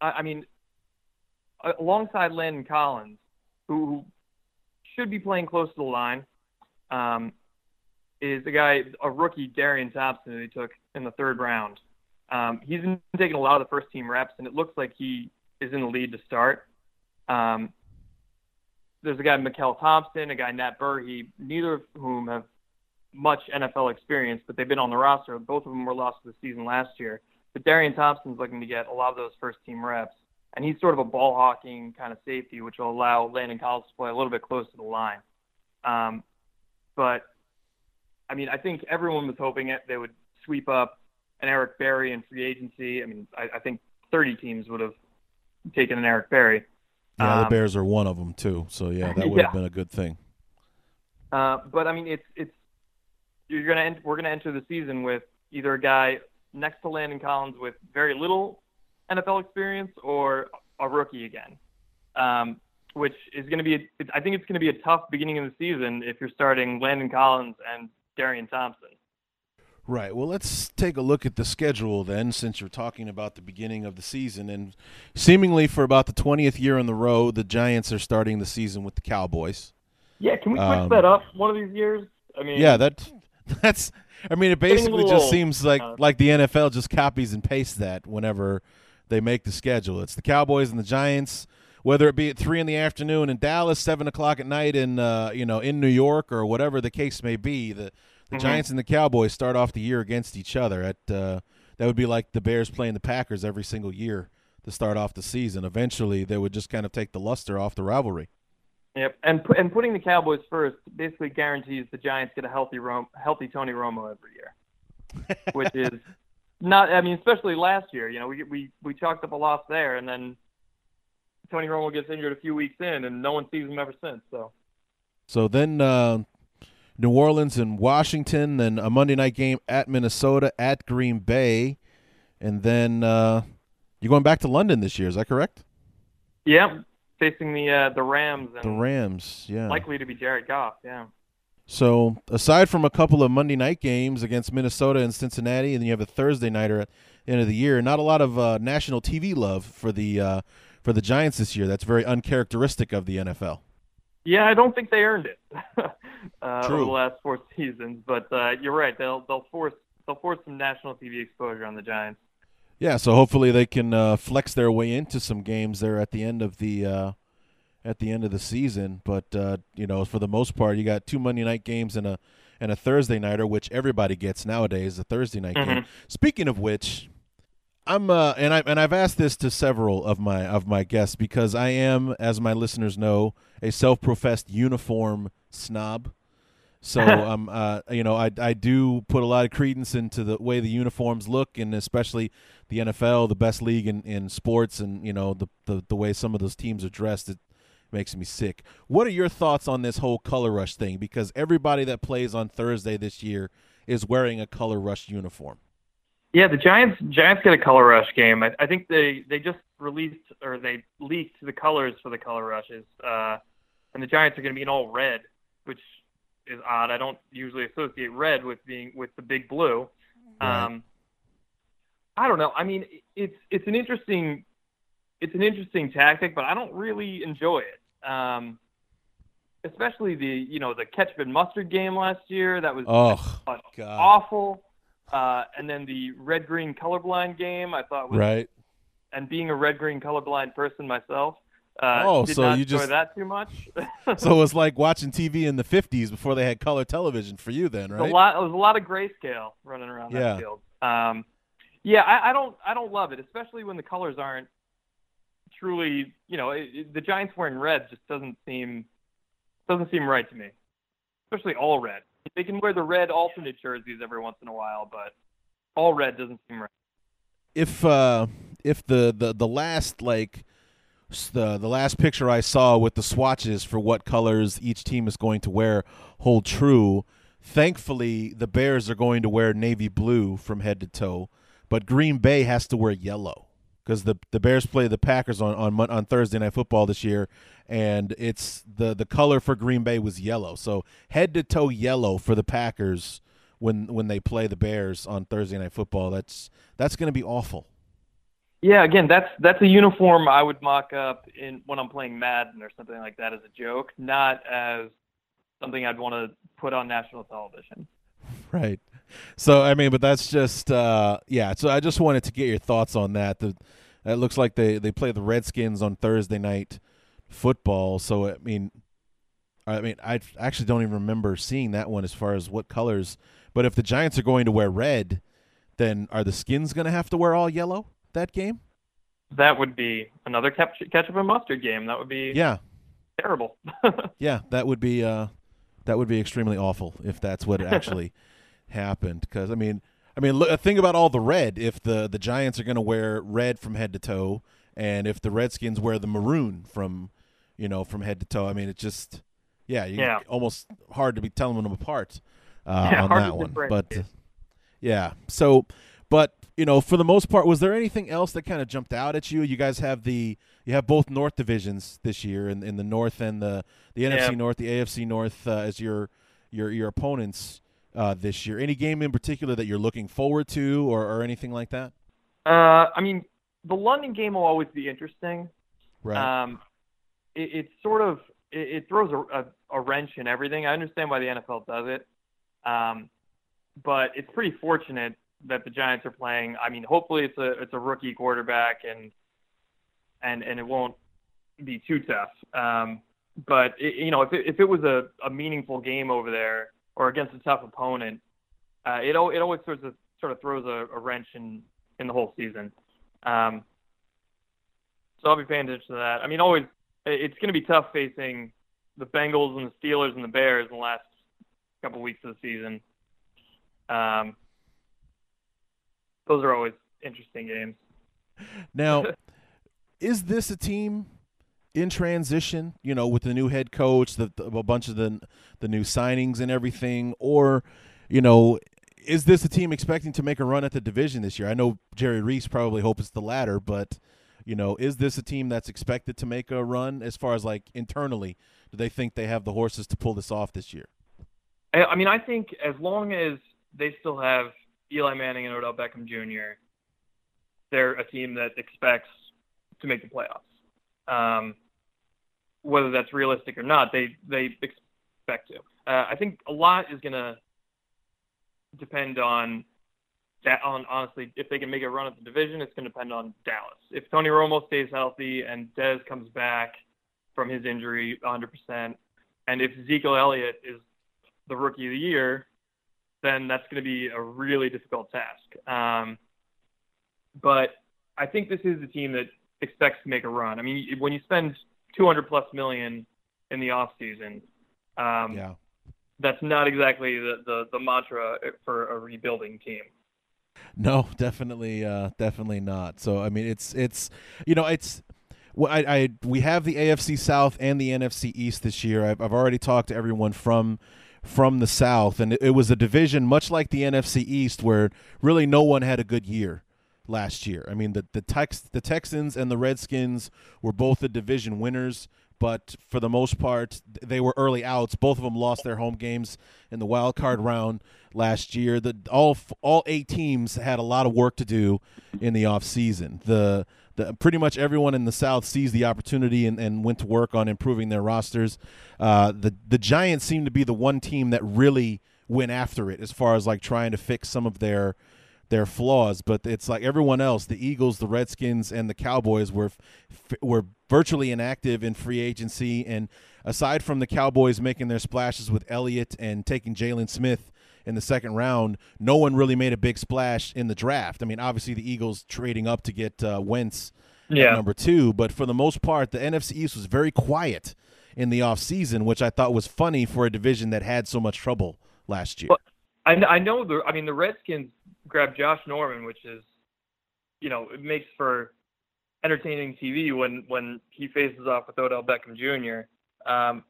I, I mean, alongside Landon Collins, who, should be playing close to the line, um, is a guy, a rookie, Darian Thompson, who they took in the third round. Um, he's been taking a lot of the first team reps, and it looks like he is in the lead to start. Um, there's a guy, Mykkele Thompson, a guy, Nat Berhe, neither of whom have much NFL experience, but they've been on the roster. Both of them were lost for the season last year. But Darian Thompson's looking to get a lot of those first team reps. And he's sort of a ball hawking kind of safety, which will allow Landon Collins to play a little bit close to the line. Um, but, I mean, I think everyone was hoping it, they would sweep up an Eric Berry in free agency. I mean, I, I think 30 teams would have taken an Eric Berry. Yeah, the Um, Bears are one of them too. So yeah, that would have been a good thing. Uh, but I mean, it's it's you're gonna ent- we're gonna enter the season with either a guy next to Landon Collins with very little NFL experience or a rookie again, um, which is going to be. I think it's going to be a tough beginning of the season if you're starting Landon Collins and Darian Thompson. Right. Well, let's take a look at the schedule then, since you're talking about the beginning of the season. And seemingly for about the 20th year in the row, the Giants are starting the season with the Cowboys. Yeah, can we switch Um, that up one of these years? I mean, Yeah, that that's. I mean, it basically just seems like uh, like the NFL just copies and pastes that whenever they make the schedule. It's the Cowboys and the Giants, whether it be at three in the afternoon in Dallas, seven o'clock at night in uh, you know in New York, or whatever the case may be. The the Mhm. Giants and the Cowboys start off the year against each other. At uh, that would be like the Bears playing the Packers every single year to start off the season. Eventually, they would just kind of take the luster off the rivalry. Yep, and pu- and putting the Cowboys first basically guarantees the Giants get a healthy Rom- healthy Tony Romo every year, which is not. I mean, especially last year. You know, we we we chalked up a loss there, and then Tony Romo gets injured a few weeks in, and no one sees him ever since. So So then uh, New Orleans and Washington, then a Monday night game at Minnesota, at Green Bay, and then uh, you're going back to London this year. Is that correct? yeah, facing the uh, the Rams and The Rams, yeah. likely to be Jared Goff. Yeah. So aside from a couple of Monday night games against Minnesota and Cincinnati, and then you have a Thursday nighter at the end of the year. Not a lot of uh, national TV love for the uh, for the Giants this year. That's very uncharacteristic of the NFL. Yeah, I don't think they earned it uh, True. over the last four seasons, but uh, you're right. They'll they'll force they'll force some national TV exposure on the Giants. Yeah, so hopefully they can uh, flex their way into some games there at the end of the uh, at the end of the season. But uh, you know, for the most part, you got two Monday night games and a and a Thursday nighter, which everybody gets nowadays. A Thursday night game. Speaking of which, I'm uh, and I and I've asked this to several of my of my guests because I am, as my listeners know, a self-professed uniform snob. So um, uh, you know, I I do put a lot of credence into the way the uniforms look, and especially the NFL, the best league in, in sports, and you know the, the the way some of those teams are dressed. It makes me sick. What are your thoughts on this whole color rush thing? Because everybody that plays on Thursday this year is wearing a color rush uniform. Yeah, the Giants Giants get a color rush game. I, I think they they just released or they leaked the colors for the color rushes, uh, and the Giants are going to be in all red, which is odd. I don't usually associate red with being with the big blue. Right. Um, I don't know. I mean, it's it's an interesting it's an interesting tactic, but I don't really enjoy it. Um, especially the you know the ketchup and mustard game last year. That was Oh, God. awful. Uh, and then the red green colorblind game, I thought was right. and being a red green colorblind person myself, uh, Oh, did so not you enjoy just- that too much. So it was like watching TV in the 50s before they had color television for you then, right? a lot. It was a lot of grayscale running around Yeah. that field. Um, yeah, I, I don't. I don't love it, especially when the colors aren't truly. You know, it, it- the Giants wearing red just doesn't seem doesn't seem right to me. Especially all red. They can wear the red alternate jerseys every once in a while, but all red doesn't seem right. if uh if the the the last like the the last picture I saw with the swatches for what colors each team is going to wear hold true, thankfully the Bears are going to wear navy blue from head to toe, but Green Bay has to wear yellow because the the Bears play the Packers on on on Thursday night football this year, and it's the the color for Green Bay was yellow, so head to toe yellow for the Packers when when they play the Bears on Thursday night football. That's that's going to be awful. Yeah, again, that's that's a uniform I would mock up in when I'm playing Madden or something like that as a joke, not as something I'd want to put on national television. Right. So I mean, but that's just uh yeah, so I just wanted to get your thoughts on that. The it looks like they they play the Redskins on Thursday night football, so I mean I mean I actually don't even remember seeing that one as far as what colors, but if the Giants are going to wear red, then are the Skins going to have to wear all yellow that game? That would be another ketchup, and mustard game. That would be Yeah. terrible. Yeah, that would be uh, that would be extremely awful if that's what it actually happened. Because I mean, I mean, look, think about all the red. If the the Giants are going to wear red from head to toe, and if the Redskins wear the maroon from, you know, from head to toe, I mean, it's just yeah, you Yeah. almost hard to be telling them apart uh, Yeah, on that one. But uh, yeah, so but you know, for the most part, was there anything else that kind of jumped out at you? You guys have the you have both North divisions this year, in, in the North and the the NFC Yeah. North, the AFC North uh, as your your your opponents uh, this year. Any game in particular that you're looking forward to, or, or anything like that? uh, I mean, the London game will always be interesting. Right. Um, it, it's sort of it, it throws a, a, a wrench in everything. I understand why the NFL does it, um, but it's pretty fortunate that the Giants are playing. I mean, hopefully it's a it's a rookie quarterback and and and it won't be too tough. Um, but it, you know, if it, if it was a, a meaningful game over there or against a tough opponent, uh, it it always sort of sort of throws a, a wrench in in the whole season. Um, so I'll be paying attention to that. I mean, always it's going to be tough facing the Bengals and the Steelers and the Bears in the last couple weeks of the season. Um, those are always interesting games. Now, is this a team in transition? You know, with the new head coach, the, the a bunch of the the new signings and everything, or you know, is this a team expecting to make a run at the division this year? I know Jerry Reese probably hopes the latter, but you know, is this a team that's expected to make a run as far as like internally? Do they think they have the horses to pull this off this year? I I mean, I think as long as they still have Eli Manning and Odell Beckham Jr., they're a team that expects to make the playoffs. Um, whether that's realistic or not, they they expect to. Uh, I think a lot is going to depend on that. On honestly, if they can make a run at the division, it's going to depend on Dallas. If Tony Romo stays healthy and Dez comes back from his injury 100%, and if Ezekiel Elliott is the rookie of the year, then that's going to be a really difficult task. Um, but I think this is a team that expects to make a run. I mean, when you spend 200 plus million in the off season, um, Yeah. that's not exactly the, the, the mantra for a rebuilding team. No, definitely, uh, definitely not. So I mean, it's it's you know it's. Well, I, I we have the AFC South and the NFC East this year. I've, I've already talked to everyone from from the South, and it, it was a division much like the NFC East, where really no one had a good year last year. I mean, the the Tex the Texans and the Redskins were both the division winners, but for the most part, they were early outs. Both of them lost their home games in the wild card round last year. The all all eight teams had a lot of work to do in the off season. The the, pretty much everyone in the South seized the opportunity and, and went to work on improving their rosters. Uh, the the Giants seem to be the one team that really went after it as far as like trying to fix some of their their flaws, but it's like everyone else, the Eagles, the Redskins, and the Cowboys were were virtually inactive in free agency. And aside from the Cowboys making their splashes with Elliott and taking Jaylon Smith in the second round, no one really made a big splash in the draft. I mean, obviously the Eagles trading up to get uh, Wentz yeah. at number two, but for the most part, the NFC East was very quiet in the offseason, which I thought was funny for a division that had so much trouble last year. Well, I, I know the. I mean, the Redskins grabbed Josh Norman, which is, you know, it makes for entertaining TV when when he faces off with Odell Beckham Jr. Um,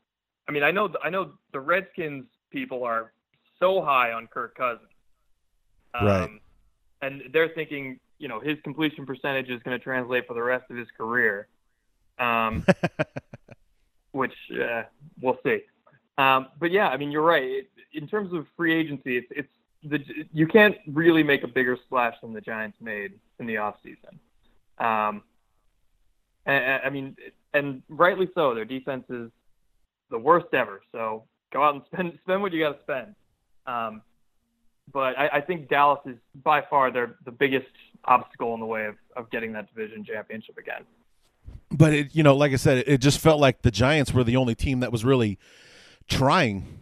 I mean, I know I know the Redskins people are so high on Kirk Cousins, um, right? And they're thinking, you know, his completion percentage is going to translate for the rest of his career, um, which uh, we'll see. Um, but yeah, I mean, you're right. In terms of free agency, it's it's the you can't really make a bigger splash than the Giants made in the offseason. Um, I mean, and rightly so. Their defense is the worst ever. So go out and spend spend what you got to spend. Um, but I, I think Dallas is by far their the biggest obstacle in the way of, of getting that division championship again. But it, you know, like I said, it just felt like the Giants were the only team that was really trying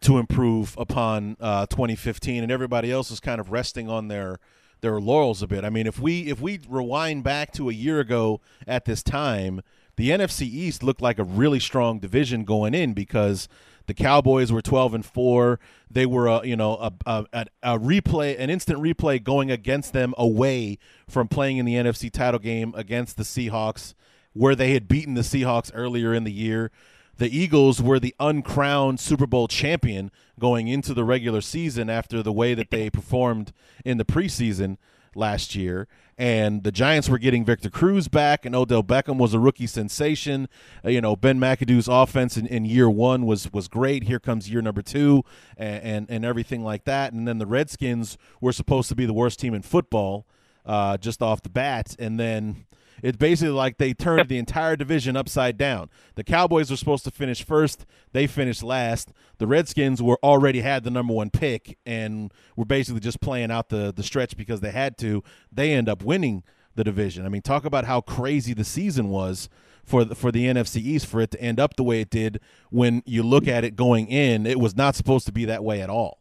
to improve upon uh, 2015, and everybody else is kind of resting on their their laurels a bit. I mean, if we if we rewind back to a year ago at this time, the NFC East looked like a really strong division going in because the Cowboys were 12 and 4. They were a, you know a, a, a replay an instant replay going against them away from playing in the NFC title game against the Seahawks where they had beaten the Seahawks earlier in the year the Eagles were the uncrowned Super Bowl champion going into the regular season after the way that they performed in the preseason last year. And the Giants were getting Victor Cruz back, and Odell Beckham was a rookie sensation. Uh, you know, Ben McAdoo's offense in, in, year one was was great. Here comes year number two, and, and, and everything like that. And then the Redskins were supposed to be the worst team in football uh, just off the bat, and then it's basically like they turned the entire division upside down. The Cowboys were supposed to finish first, they finished last. The Redskins were already had the number one pick and were basically just playing out the the stretch because they had to. They end up winning the division. I mean, talk about how crazy the season was for the, for the NFC East for it to end up the way it did. When you look at it going in, it was not supposed to be that way at all.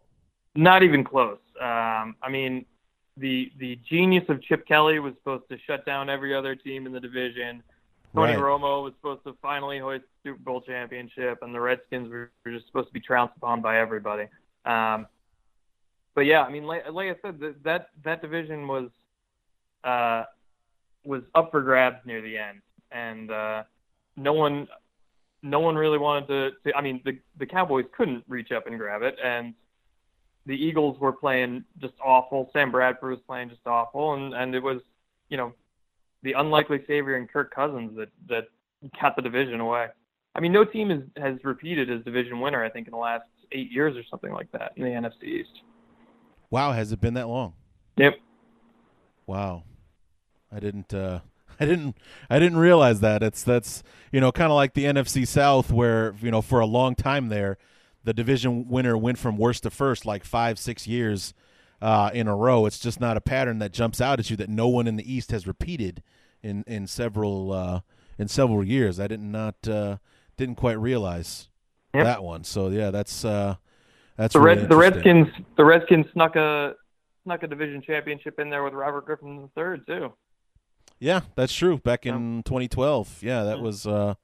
Not even close. Um, I mean, the the genius of Chip Kelly was supposed to shut down every other team in the division. Tony right. Romo was supposed to finally hoist the Super Bowl championship, and the Redskins were, were just supposed to be trounced upon by everybody. Um, but yeah, I mean, like, like I said, that, that that division was uh, was up for grabs near the end, and uh, no one no one really wanted to, to. I mean, the the Cowboys couldn't reach up and grab it, and the Eagles were playing just awful. Sam Bradford was playing just awful, and and it was you know the unlikely savior in Kirk Cousins that that got the division away. I mean, no team has has repeated as division winner. I think in the last eight years or something like that in the NFC East. Wow, has it been that long? Yep. Wow, I didn't. uh I didn't I didn't realize that. It's that's you know kind of like the NFC South where you know for a long time there the division winner went from worst to first like five, six years uh, in a row. It's just not a pattern that jumps out at you that no one in the East has repeated in in several uh, in several years. I did not uh, didn't quite realize yep. that one. So yeah, that's uh, that's the really the Redskins. The Redskins snuck a snuck a division championship in there with Robert Griffin III too. Yeah, that's true. Back in 2012, yeah, that was. Uh,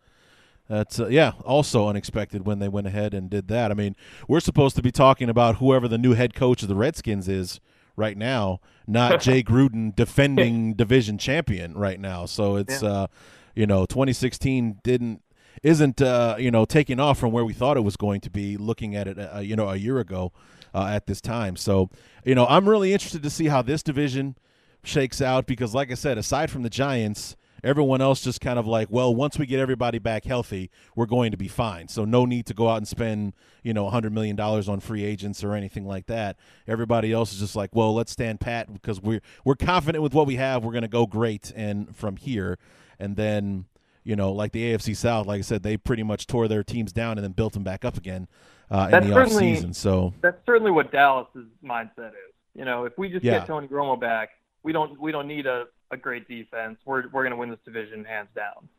that's uh, yeah, also unexpected when they went ahead and did that. I mean, we're supposed to be talking about whoever the new head coach of the Redskins is right now, not Jay Gruden defending division champion right now. So it's yeah. uh, you know, 2016 didn't isn't uh, you know taking off from where we thought it was going to be. Looking at it, uh, you know, a year ago uh, at this time. So you know, I'm really interested to see how this division shakes out because, like I said, aside from the Giants Everyone else just kind of like, well, once we get everybody back healthy, we're going to be fine. So no need to go out and spend, you know, $100 million on free agents or anything like that. Everybody else is just like, well, let's stand pat because we're we're confident with what we have. We're going to go great and from here. And then, you know, like the AFC South, like I said, they pretty much tore their teams down and then built them back up again uh, in the offseason. So that's certainly what Dallas's mindset is. You know, if we just Yeah. get Tony Romo back, we don't we don't need a, a great defense. We're we're going to win this division hands down.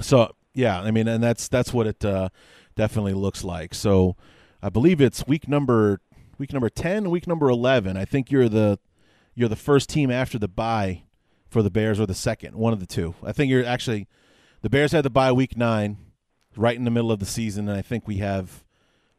So yeah, I mean, and that's that's what it uh, definitely looks like. So I believe it's week number week number ten, week number eleven. I think you're the you're the first team after the bye for the Bears, or the second, one of the two. I think you're actually the Bears had the bye week nine, right in the middle of the season, and I think we have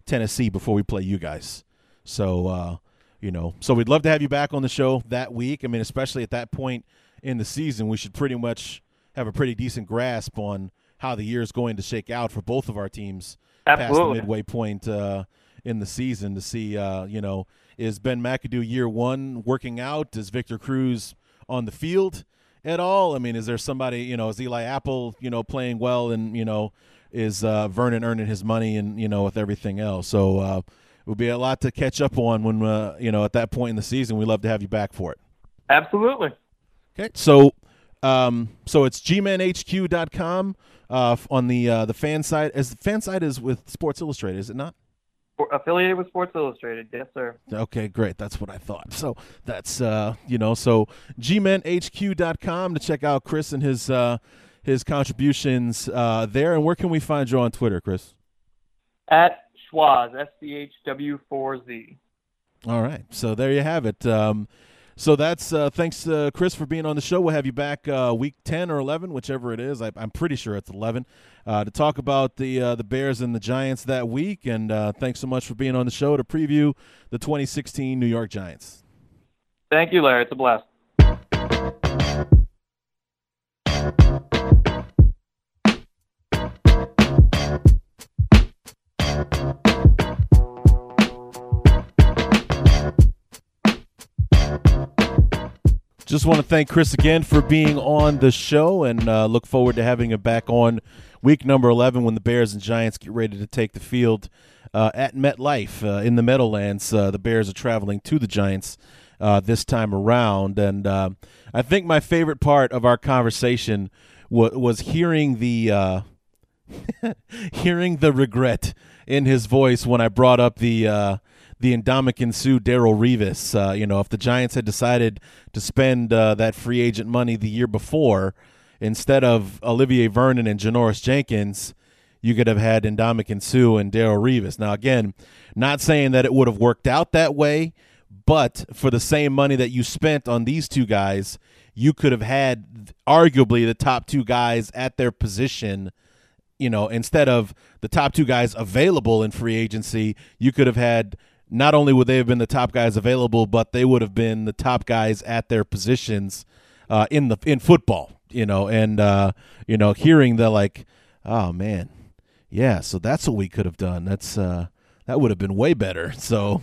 Tennessee before we play you guys. So uh, you know, so we'd love to have you back on the show that week. I mean, especially at that point in the season, we should pretty much have a pretty decent grasp on how the year is going to shake out for both of our teams past the midway point uh, in the season to see, uh, you know, is Ben McAdoo year one working out? Is Victor Cruz on the field at all? I mean, is there somebody, you know, is Eli Apple, you know, playing well and, you know, is uh, Vernon earning his money and, you know, with everything else? So uh, it would be a lot to catch up on when, uh, you know, at that point in the season. We'd love to have you back for it. Absolutely. Okay, so um, so it's gmanhq.com uh, f- on the uh, the fan side. As the fan side is with Sports Illustrated, is it not? Affiliated with Sports Illustrated. Yes, sir. Okay, great. That's what I thought. So that's uh, you know, so gmanhq.com to check out Chris and his uh, his contributions uh, there. And where can we find you on Twitter, Chris? At Schwaz, S C H W 4 Z. All right. So there you have it. Um, so that's uh, thanks, uh, Chris, for being on the show. We'll have you back uh, week ten or eleven, whichever it is. I, I'm pretty sure it's eleven, uh, to talk about the uh, the Bears and the Giants that week. And uh, thanks so much for being on the show to preview the 2016 New York Giants. Thank you, Larry. It's a blast. Just want to thank Chris again for being on the show, and uh, look forward to having him back on week number 11 when the Bears and Giants get ready to take the field uh, at MetLife uh, in the Meadowlands. Uh, the Bears are traveling to the Giants uh, this time around, and uh, I think my favorite part of our conversation wa- was hearing the hearing the regret in his voice when I brought up the the Ndamukong Suh Darrelle Revis. Uh, you know, if the Giants had decided to spend uh, that free agent money the year before instead of Olivier Vernon and Janoris Jenkins, you could have had Ndamukong Suh and Darrelle Revis. Now, again, not saying that it would have worked out that way, but for the same money that you spent on these two guys, you could have had arguably the top two guys at their position you know, instead of the top two guys available in free agency, you could have had not only would they have been the top guys available, but they would have been the top guys at their positions uh, in the in football. You know, and uh, you know, hearing the like, oh man, yeah, so that's what we could have done. That's uh, that would have been way better. So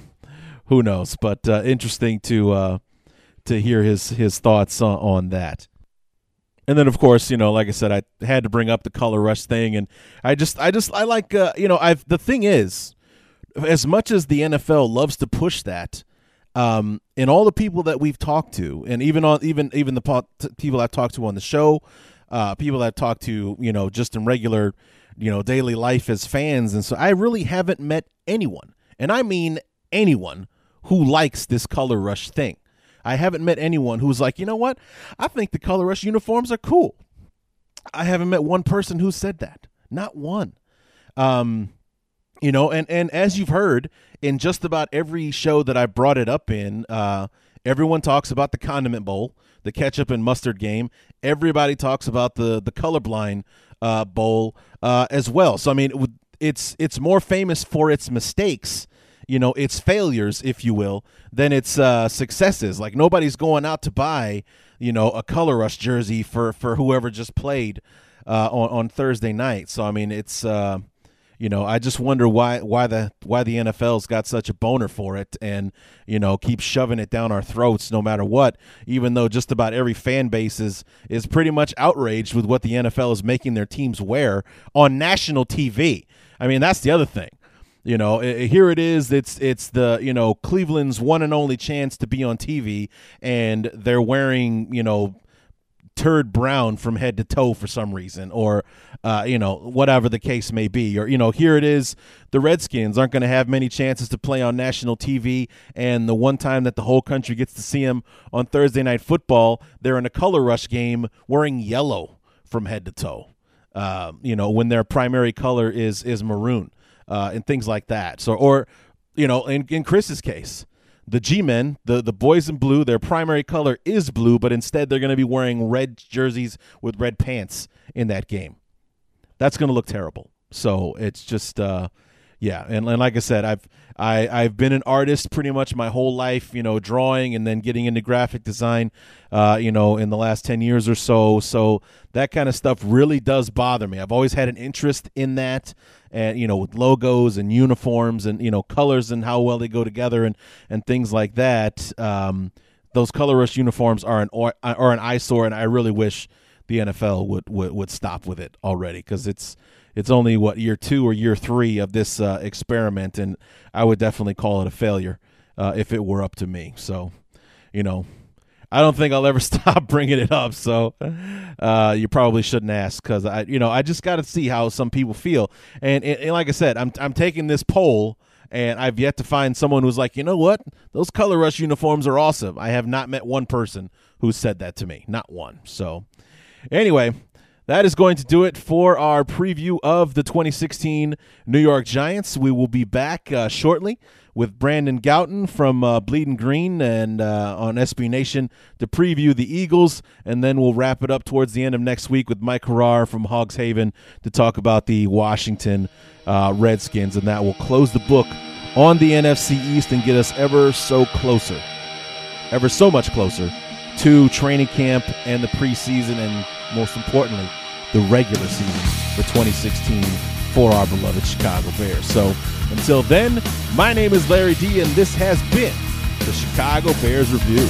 who knows? But uh, interesting to uh, to hear his his thoughts on, on that. And then, of course, you know, like I said, I had to bring up the color rush thing, and I just, I just, I like, uh, you know, I've the thing is, as much as the NFL loves to push that, um, and all the people that we've talked to, and even on, even, even the po- t- people I've talked to on the show, uh, people I've talked to, you know, just in regular, you know, daily life as fans, and so I really haven't met anyone, and I mean anyone who likes this color rush thing. I haven't met anyone who's like, you know what? I think the color rush uniforms are cool. I haven't met one person who said that. Not one. Um, you know, and and as you've heard in just about every show that I brought it up in, uh, everyone talks about the condiment bowl, the ketchup and mustard game. Everybody talks about the the colorblind uh, bowl uh, as well. So I mean, it's it's more famous for its mistakes you know its failures if you will than its uh, successes like nobody's going out to buy you know a color rush jersey for for whoever just played uh, on on Thursday night so I mean it's uh, you know, I just wonder why why the why the NFL's got such a boner for it, and you know, keep shoving it down our throats no matter what. Even though just about every fan base is is pretty much outraged with what the NFL is making their teams wear on national TV. I mean, that's the other thing. You know, here it is. It's it's the you know Cleveland's one and only chance to be on TV, and they're wearing you know turd brown from head to toe for some reason, or uh, you know whatever the case may be, or you know here it is. The Redskins aren't going to have many chances to play on national TV, and the one time that the whole country gets to see them on Thursday night football, they're in a color rush game wearing yellow from head to toe. Uh, you know when their primary color is is maroon uh, and things like that. So or you know in in Chris's case the G-men, the the boys in blue, their primary color is blue, but instead they're going to be wearing red jerseys with red pants in that game. That's going to look terrible. So it's just uh, yeah, and, and like I said, I've I I've been an artist pretty much my whole life, you know, drawing and then getting into graphic design, uh, you know, in the last ten years or so. So that kind of stuff really does bother me. I've always had an interest in that, and you know, with logos and uniforms and you know colors and how well they go together and and things like that. Um, those color rush uniforms are an or, are an eyesore, and I really wish the NFL would would, would stop with it already because it's it's only what year two or year three of this uh, experiment, and I would definitely call it a failure uh, if it were up to me. So, you know, I don't think I'll ever stop bringing it up. So, uh, you probably shouldn't ask because I, you know, I just got to see how some people feel. And, and, and like I said, I'm I'm taking this poll and I've yet to find someone who's like, you know what, those color rush uniforms are awesome. I have not met one person who said that to me, not one. So, anyway, that is going to do it for our preview of the 2016 New York Giants. We will be back uh, shortly with Brandon Gowton from uh, Bleeding Green and uh, on SB Nation to preview the Eagles, and then we'll wrap it up towards the end of next week with Mike Harrar from Hogs Haven to talk about the Washington uh, Redskins, and that will close the book on the NFC East and get us ever so closer, ever so much closer to training camp and the preseason and most importantly, the regular season for 2016 for our beloved Chicago Bears. So until then, my name is Larry D, and this has been the Chicago Bears Review.